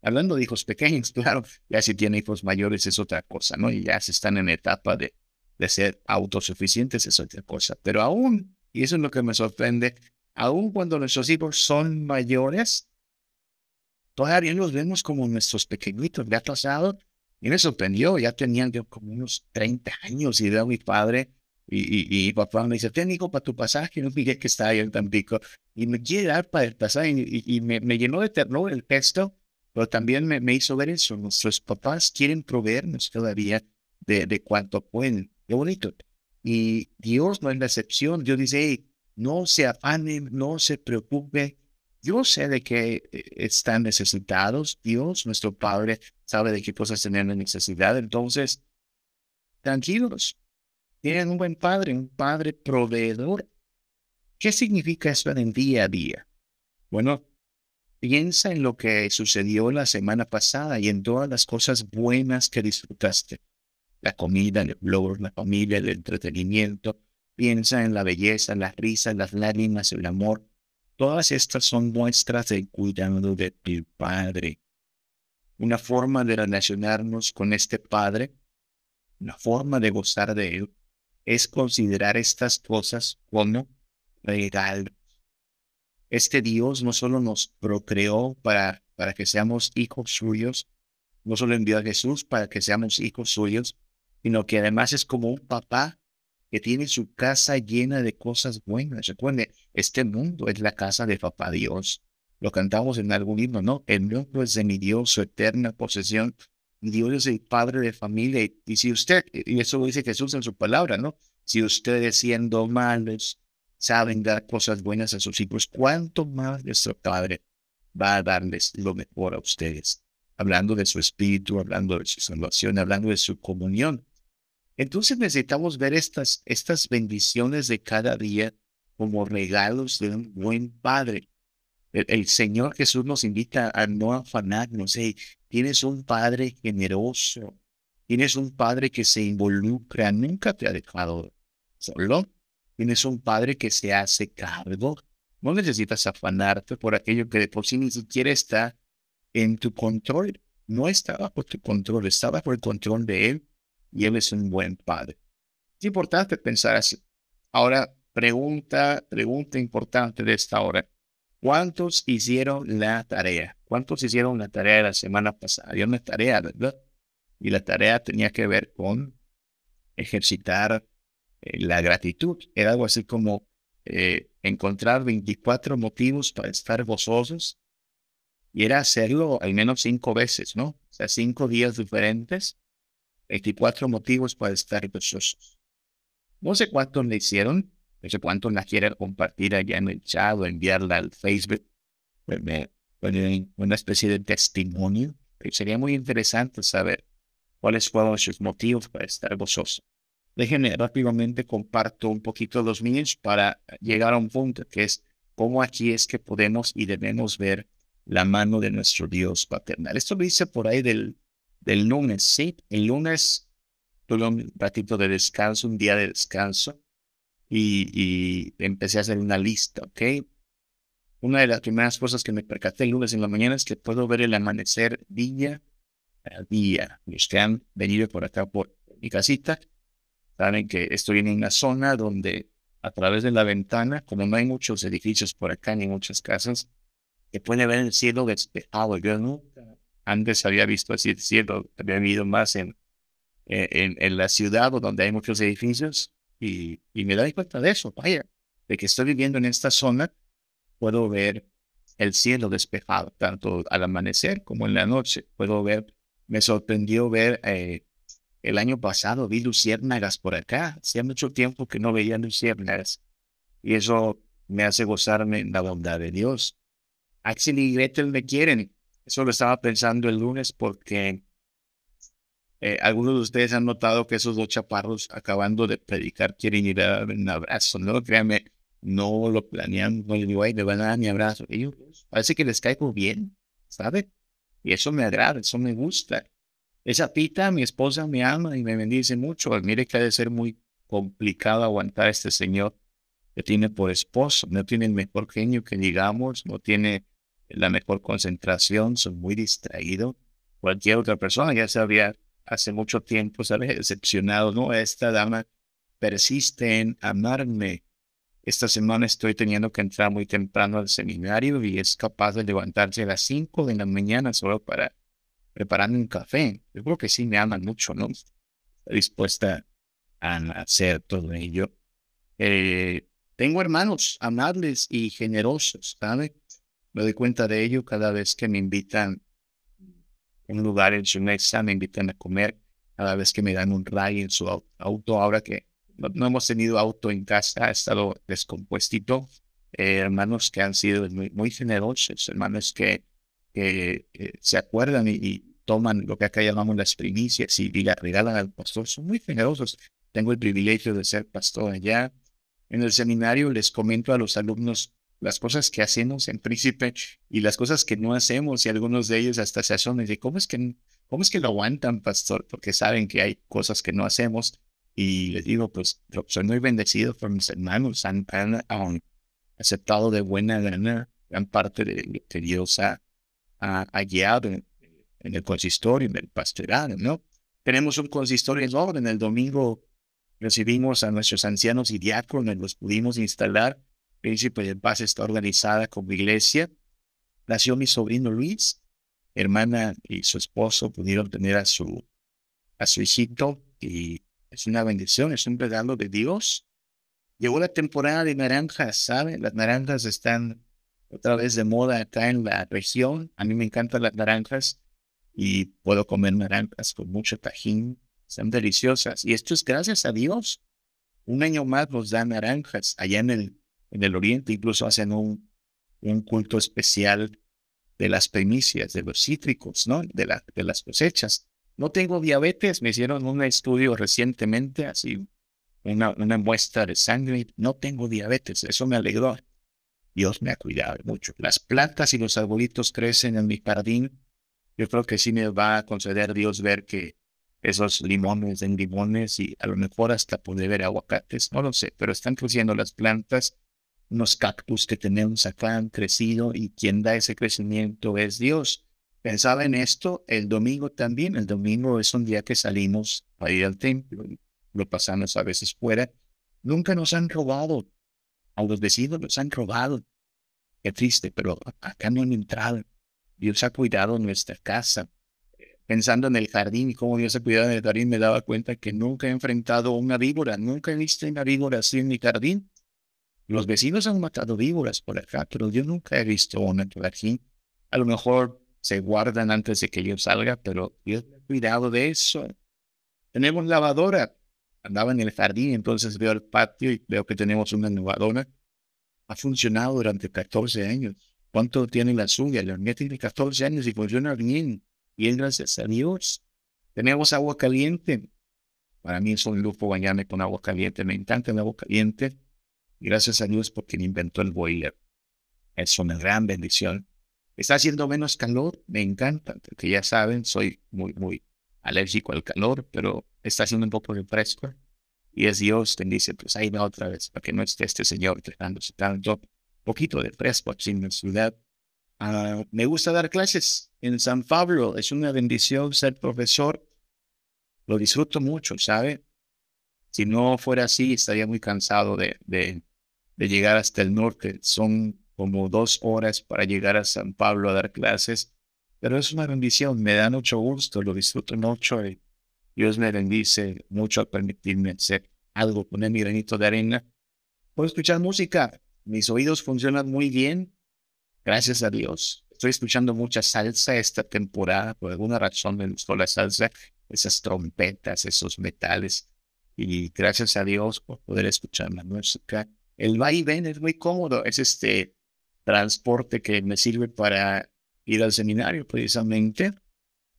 Hablando de hijos pequeños, claro, ya si tiene hijos mayores es otra cosa, ¿no? Y ya se están en etapa de, de ser autosuficientes es otra cosa. Pero aún, y eso es lo que me sorprende, aún cuando nuestros hijos son mayores, todavía los vemos como nuestros pequeñitos. Me ha pasado y me sorprendió, ya tenían como unos 30 años y veo a mi padre Y, y, papá me dice, técnico para tu pasaje, no dije que está ahí en Tampico. Y me quiere dar para el pasaje y, me, me, llenó de terror el texto, pero también me, me, hizo ver eso. Nuestros papás quieren proveernos todavía de, de cuanto pueden. Qué bonito. Y Dios no es la excepción. Dios dice, no se afanen, no se preocupe. Yo sé de que eh, están necesitados. Dios, nuestro Padre, sabe de qué cosas tienen necesidad. Entonces, tranquilos tienen un buen padre, un padre proveedor. ¿Qué significa eso en el día a día? Bueno, piensa en lo que sucedió la semana pasada y en todas las cosas buenas que disfrutaste. La comida, el olor, la familia, el entretenimiento. Piensa en la belleza, las risas, las lágrimas, el amor. Todas estas son muestras del cuidado de tu Padre. Una forma de relacionarnos con este Padre, una forma de gozar de Él, es considerar estas cosas como regalos. Este Dios no solo nos procreó para, para que seamos hijos suyos, no solo envió a Jesús para que seamos hijos suyos, sino que además es como un papá que tiene su casa llena de cosas buenas. Recuerden, este mundo es la casa de papá Dios. Lo cantamos en algún himno, ¿no? El mundo es de mi Dios, su eterna posesión. Dios es el padre de familia. Y si usted, y eso lo dice Jesús en su palabra, ¿no? Si ustedes siendo malos saben dar cosas buenas a sus hijos, ¿cuánto más nuestro Padre va a darles lo mejor a ustedes? Hablando de su espíritu, hablando de su salvación, hablando de su comunión. Entonces necesitamos ver estas, estas bendiciones de cada día como regalos de un buen Padre. El, Señor Jesús nos invita a no afanarnos. Hey, tienes un Padre generoso. Tienes un Padre que se involucra. Nunca te ha dejado solo. Tienes un Padre que se hace cargo. No necesitas afanarte por aquello que de por sí ni siquiera está en tu control. No está bajo tu control, está bajo el control de Él y Él es un buen Padre. Es importante pensar así. Ahora, pregunta, pregunta importante de esta hora. ¿Cuántos hicieron la tarea? ¿Cuántos hicieron la tarea de la semana pasada? Había una tarea, ¿verdad? Y la tarea tenía que ver con ejercitar eh, la gratitud. Era algo así como eh, encontrar 24 motivos para estar gozosos y era hacerlo al menos cinco veces, ¿no? O sea, cinco días diferentes, 24 motivos para estar gozosos. No sé cuántos le hicieron, no sé cuántos la quieren compartir allá en el chat o enviarla al Facebook, pues una especie de testimonio. Sería muy interesante saber cuáles fueron sus motivos para estar gozosos. Déjenme rápidamente comparto un poquito los míos para llegar a un punto que es cómo aquí es que podemos y debemos ver la mano de nuestro Dios paternal. Esto lo hice por ahí del, del lunes, ¿sí? El lunes tuve un ratito de descanso, un día de descanso, y, empecé a hacer una lista, ¿ok? Una de las primeras cosas que me percaté el lunes en la mañana es que puedo ver el amanecer día a día. Los que han venido por acá por mi casita saben que estoy en una zona donde a través de la ventana, como no hay muchos edificios por acá ni muchas casas, se puede ver el cielo despejado. Yo nunca antes había visto así el cielo, había vivido más en, en, en la ciudad donde hay muchos edificios y, me doy cuenta de eso, vaya, de que estoy viviendo en esta zona, puedo ver el cielo despejado, tanto al amanecer como en la noche. Puedo ver, me sorprendió ver, eh, el año pasado vi luciérnagas por acá. Hacía mucho tiempo que no veía luciérnagas. Y eso me hace gozarme en la bondad de Dios. Axel y Gretel me quieren. Eso lo estaba pensando el lunes porque eh, algunos de ustedes han notado que esos dos chaparros acabando de predicar quieren ir a dar un abrazo, ¿no? Créanme, no lo planean, no digo, ay, me van a dar mi abrazo. Ellos parece que les caigo bien, ¿sabe? Y eso me agrada, eso me gusta. Esa pita, mi esposa me ama y me bendice mucho. Mire que ha de ser muy complicado aguantar a este señor que tiene por esposo. No tiene el mejor genio que digamos, no tiene la mejor concentración, son muy distraídos. Cualquier otra persona ya se había hace mucho tiempo, ¿sabes? Decepcionado, ¿no? Esta dama persiste en amarme. Esta semana estoy teniendo que entrar muy temprano al seminario y es capaz de levantarse a las 5 de la mañana solo para prepararme un café. Yo creo que sí me aman mucho, ¿no? Está dispuesta a hacer todo ello. Eh, tengo hermanos amables y generosos, ¿sabe? Me doy cuenta de ello cada vez que me invitan a un lugar en su mesa, me invitan a comer, cada vez que me dan un ray en su auto, ahora que no, hemos tenido auto en casa, ha estado descompuestito. Eh, hermanos que han sido muy, generosos, hermanos que, se acuerdan y, toman lo que acá llamamos las primicias y, y la regalan al pastor, son muy generosos. Tengo el privilegio de ser pastor allá. En el seminario les comento a los alumnos las cosas que hacemos en Príncipe y las cosas que no hacemos y algunos de ellos hasta se asoman y ¿cómo es que, cómo es que lo aguantan, pastor? Porque saben que hay cosas que no hacemos y les digo, pues soy muy bendecido por mis hermanos, han, aceptado de buena gana gran parte de lo que Dios ha, guiado en, el consistorio, en el pastoral, ¿no? Tenemos un consistorio en orden. El domingo recibimos a nuestros ancianos y diáconos, los pudimos instalar. Príncipe de Paz está organizada como iglesia. Nació mi sobrino Luis, hermana y su esposo pudieron tener a su, a su hijito y es una bendición, es un regalo de Dios. Llegó la temporada de naranjas, ¿saben? Las naranjas están otra vez de moda acá en la región. A mí me encantan las naranjas y puedo comer naranjas con mucho tajín. Son deliciosas. Y esto es gracias a Dios. Un año más nos dan naranjas. Allá en el, en el oriente incluso hacen un, un culto especial de las primicias, de los cítricos, ¿no? De, la, de las cosechas. No tengo diabetes, me hicieron un estudio recientemente, así, una, una muestra de sangre. No tengo diabetes, eso me alegró. Dios me ha cuidado mucho. Las plantas y los arbolitos crecen en mi jardín. Yo creo que sí me va a conceder Dios ver que esos limones en limones y a lo mejor hasta poder ver aguacates, no lo sé, pero están creciendo las plantas, unos cactus que tenemos acá han crecido y quien da ese crecimiento es Dios. Pensaba en esto el domingo también. El domingo es un día que salimos a ir al templo, lo pasamos a veces fuera. Nunca nos han robado. A los vecinos nos han robado. Qué triste, pero acá no han entrado. Dios ha cuidado nuestra casa. Pensando en el jardín y cómo Dios ha cuidado en el jardín, me daba cuenta que nunca he enfrentado una víbora. Nunca he visto una víbora así en mi jardín. Los vecinos han matado víboras por acá, pero yo nunca he visto una el jardín. A lo mejor se guardan antes de que yo salga, pero me ha cuidado de eso. Tenemos lavadora. Andaba en el jardín, entonces veo el patio y veo que tenemos una lavadora. Ha funcionado durante 14 años. ¿Cuánto tiene la suya? La mía tiene 14 años y funciona bien. Bien, gracias a Dios. Tenemos agua caliente. Para mí es un lujo bañarme con agua caliente. Me encanta el agua caliente. Gracias a Dios porque inventó el boiler. Es una gran bendición. Está haciendo menos calor, me encanta, porque ya saben, soy muy, muy alérgico al calor, pero está haciendo un poco de fresco. Y es Dios quien dice, pues ahí va otra vez, para que no esté este señor dejándose tanto, poquito de fresco aquí en la ciudad. Ah, me gusta dar clases en San Pablo, es una bendición ser profesor. Lo disfruto mucho, ¿sabe? Si no fuera así, estaría muy cansado de, de, de llegar hasta el norte. Son como dos horas para llegar a San Pablo a dar clases, pero es una bendición, me da mucho gusto, lo disfruto mucho y Dios me bendice mucho al permitirme hacer algo, poner mi granito de arena. Puedo escuchar música, mis oídos funcionan muy bien, gracias a Dios. Estoy escuchando mucha salsa esta temporada, por alguna razón me gustó la salsa, esas trompetas, esos metales, y gracias a Dios por poder escuchar la música. El va y ven es muy cómodo, es este transporte que me sirve para ir al seminario precisamente.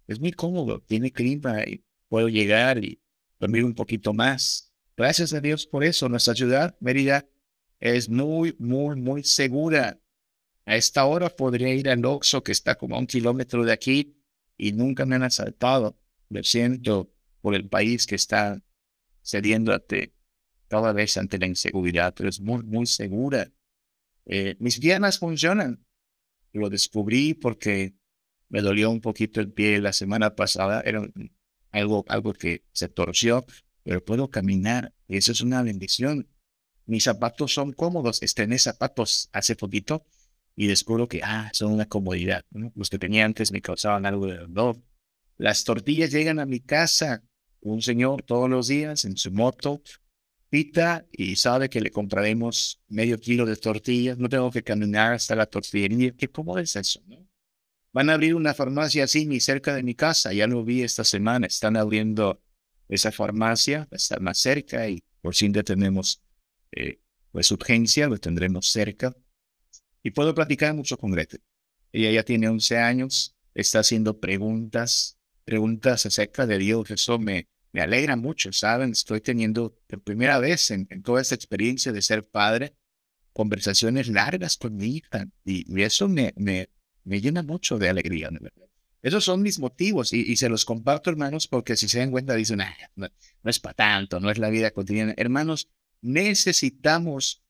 Es muy cómodo, tiene clima y puedo llegar y dormir un poquito más. Gracias a Dios por eso. Nuestra ciudad, Mérida, es muy, muy, muy segura. A esta hora podría ir al Oxo, que está como a un kilómetro de aquí, y nunca me han asaltado. Lo siento por el país que está cediendo ante, cada vez ante la inseguridad, pero es muy, muy segura. Eh, mis piernas funcionan. Lo descubrí porque me dolió un poquito el pie la semana pasada. Era algo, algo que se torció, pero puedo caminar y eso es una bendición. Mis zapatos son cómodos. Estrené zapatos hace poquito y descubro que, ah, son una comodidad. Los que tenía antes me causaban algo de dolor. Las tortillas llegan a mi casa un señor todos los días en su moto, y sabe que le compraremos medio kilo de tortillas, no tengo que caminar hasta la tortillería. ¿Qué, ¿Cómo es eso? No? Van a abrir una farmacia así cerca de mi casa, ya lo vi esta semana, están abriendo esa farmacia, está más cerca y por si tenemos eh, pues urgencia, lo tendremos cerca. Y puedo platicar mucho con Gretel. Ella ya tiene 11 años, está haciendo preguntas, preguntas acerca de Dios. Eso me, me alegra mucho, ¿saben? Estoy teniendo por primera vez en, toda esta experiencia de ser padre conversaciones largas con mi hija y, eso me, me, me llena mucho de alegría, Esos son mis motivos y, se los comparto, hermanos, porque si se dan cuenta dicen, no, no es para tanto, no es la vida cotidiana. Hermanos, necesitamos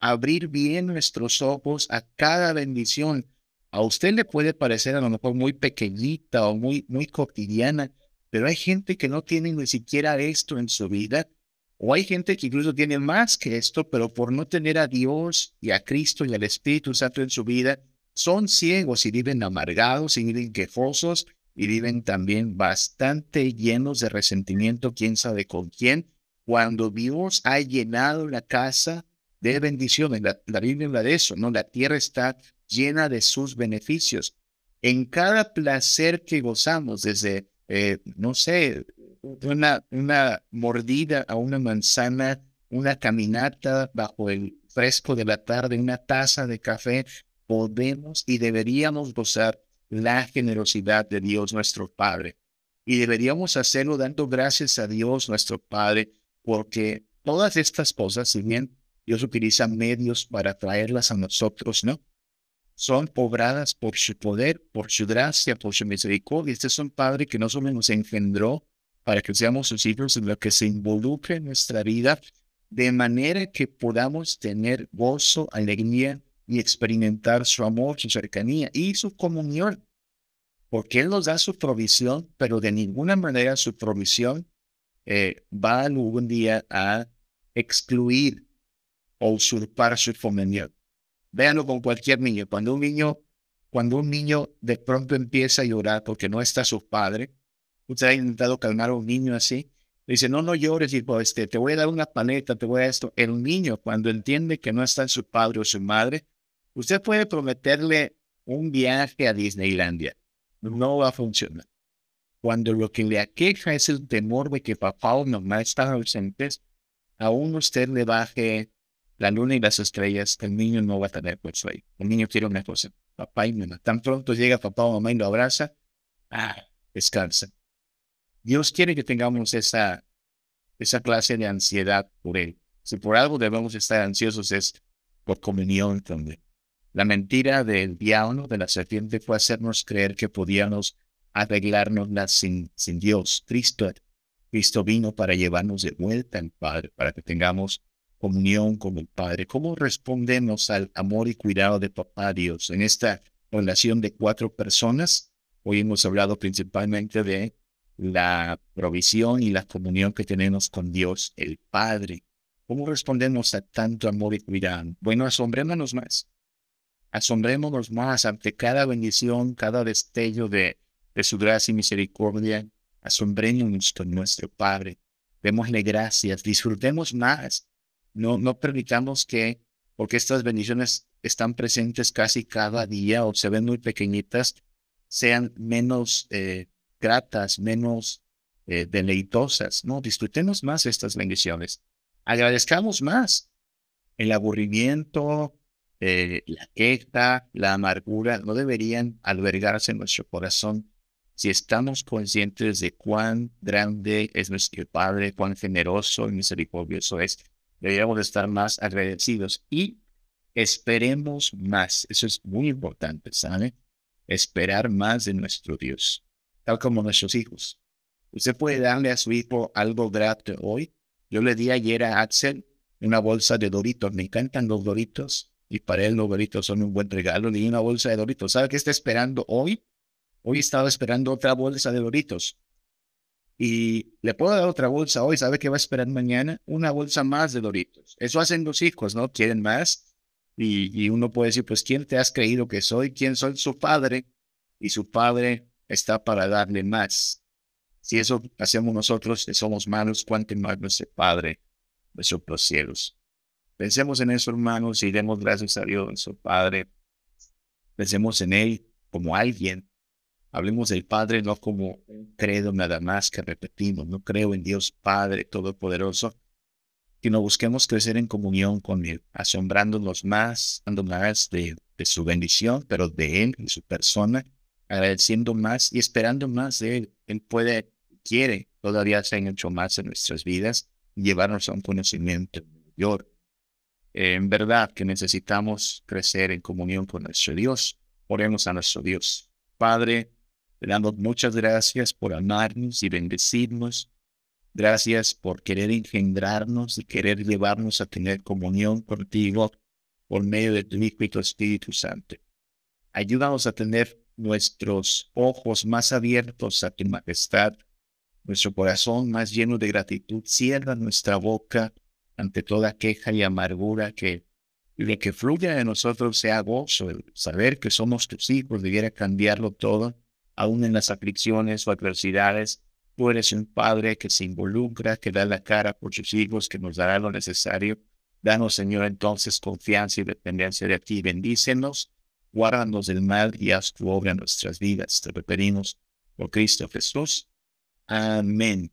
abrir bien nuestros ojos a cada bendición. A usted le puede parecer a lo mejor muy pequeñita o muy, muy cotidiana, pero hay gente que no tiene ni siquiera esto en su vida, o hay gente que incluso tiene más que esto, pero por no tener a Dios y a Cristo y al Espíritu Santo en su vida, son ciegos y viven amargados y viven quejosos y viven también bastante llenos de resentimiento, quién sabe con quién, cuando Dios ha llenado la casa de bendiciones. La, Biblia habla de eso, ¿no? La tierra está llena de sus beneficios. En cada placer que gozamos, desde, eh, no sé, una, mordida a una manzana, una caminata bajo el fresco de la tarde, una taza de café, podemos y deberíamos gozar la generosidad de Dios nuestro Padre. Y deberíamos hacerlo dando gracias a Dios nuestro Padre, porque todas estas cosas, si bien Dios utiliza medios para traerlas a nosotros, ¿no? Son obradas por su poder, por su gracia, por su misericordia. Este es un Padre que no solo nos engendró para que seamos sus hijos, sino que se involucre en nuestra vida de manera que podamos tener gozo, alegría y experimentar su amor, su cercanía y su comunión. Porque Él nos da su provisión, pero de ninguna manera su provisión eh, va algún día a excluir o usurpar su comunión. Véanlo con cualquier niño. Cuando un niño, cuando un niño de pronto empieza a llorar porque no está su padre, usted ha intentado calmar a un niño así, le dice, no, no llores, hijo, este, te voy a dar una paleta, te voy a esto. El niño, cuando entiende que no está su padre o su madre, usted puede prometerle un viaje a Disneylandia. No va a funcionar. Cuando lo que le aqueja es el temor de que papá o mamá están ausentes, aún usted le baje la luna y las estrellas, el niño no va a tener ahí. El niño quiere una cosa, papá y mamá. Tan pronto llega papá o mamá y lo abraza, ah, descansa. Dios quiere que tengamos esa, esa clase de ansiedad por Él. Si por algo debemos estar ansiosos es por comunión también. La mentira del diablo, de la serpiente, fue hacernos creer que podíamos arreglárnosla sin, sin Dios. Cristo, Cristo vino para llevarnos de vuelta al Padre, para que tengamos comunión con el Padre. ¿Cómo respondemos al amor y cuidado de Papá Dios en esta relación de cuatro personas? Hoy hemos hablado principalmente de la provisión y la comunión que tenemos con Dios, el Padre. ¿Cómo respondemos a tanto amor y cuidado? Bueno, asombrémonos más. Asombrémonos más ante cada bendición, cada destello de, de su gracia y misericordia. Asombrémonos con nuestro Padre. Démosle gracias. Disfrutemos más no, no permitamos que, porque estas bendiciones están presentes casi cada día o se ven muy pequeñitas, sean menos eh, gratas, menos eh, deleitosas. No, disfrutemos más estas bendiciones. Agradezcamos más. El aburrimiento, eh, la queja, la amargura no deberían albergarse en nuestro corazón si estamos conscientes de cuán grande es nuestro Padre, cuán generoso y misericordioso es deberíamos estar más agradecidos y esperemos más. Eso es muy importante, ¿sabe? Esperar más de nuestro Dios, tal como nuestros hijos. Usted puede darle a su hijo algo grato hoy. Yo le di ayer a Axel una bolsa de Doritos. Me encantan los Doritos y para él los Doritos son un buen regalo. Le di una bolsa de Doritos. ¿Sabe qué está esperando hoy? Hoy estaba esperando otra bolsa de Doritos y le puedo dar otra bolsa hoy, ¿sabe qué va a esperar mañana? Una bolsa más de Doritos. Eso hacen los hijos, ¿no? Quieren más. Y, uno puede decir, pues, ¿quién te has creído que soy? ¿Quién soy? Su padre. Y su padre está para darle más. Si eso hacemos nosotros, que somos malos, cuánto más nuestro Padre, nuestros los cielos. Pensemos en eso, hermanos, y demos gracias a Dios, nuestro Padre. Pensemos en Él como alguien. Hablemos del Padre no como un credo nada más que repetimos. No creo en Dios Padre Todopoderoso, sino busquemos crecer en comunión con Él, asombrándonos más, dando más de, de su bendición, pero de Él y su persona, agradeciendo más y esperando más de Él. Él puede, quiere todavía hacer mucho más en nuestras vidas y llevarnos a un conocimiento mayor. En verdad que necesitamos crecer en comunión con nuestro Dios. Oremos a nuestro Dios. Padre, le damos muchas gracias por amarnos y bendecirnos. Gracias por querer engendrarnos y querer llevarnos a tener comunión contigo por medio de tu Hijo Espíritu Santo. Ayúdanos a tener nuestros ojos más abiertos a tu majestad, nuestro corazón más lleno de gratitud. Cierra nuestra boca ante toda queja y amargura que lo que fluya de nosotros sea gozo, el saber que somos tus hijos debiera cambiarlo todo, aún en las aflicciones o adversidades. Tú eres un padre que se involucra, que da la cara por sus hijos, que nos dará lo necesario. Danos, Señor, entonces confianza y dependencia de ti. Bendícenos guárdanos del mal y haz tu obra en nuestras vidas. Te lo por Cristo Jesús. Amén.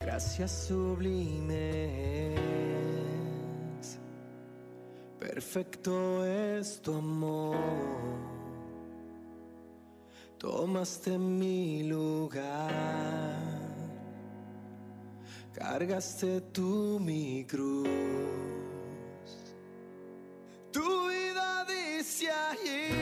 Gracias sublimes, perfecto es tu amor. Tomaste mi lugar, cargaste tú mi cruz. Tu vida dice allí,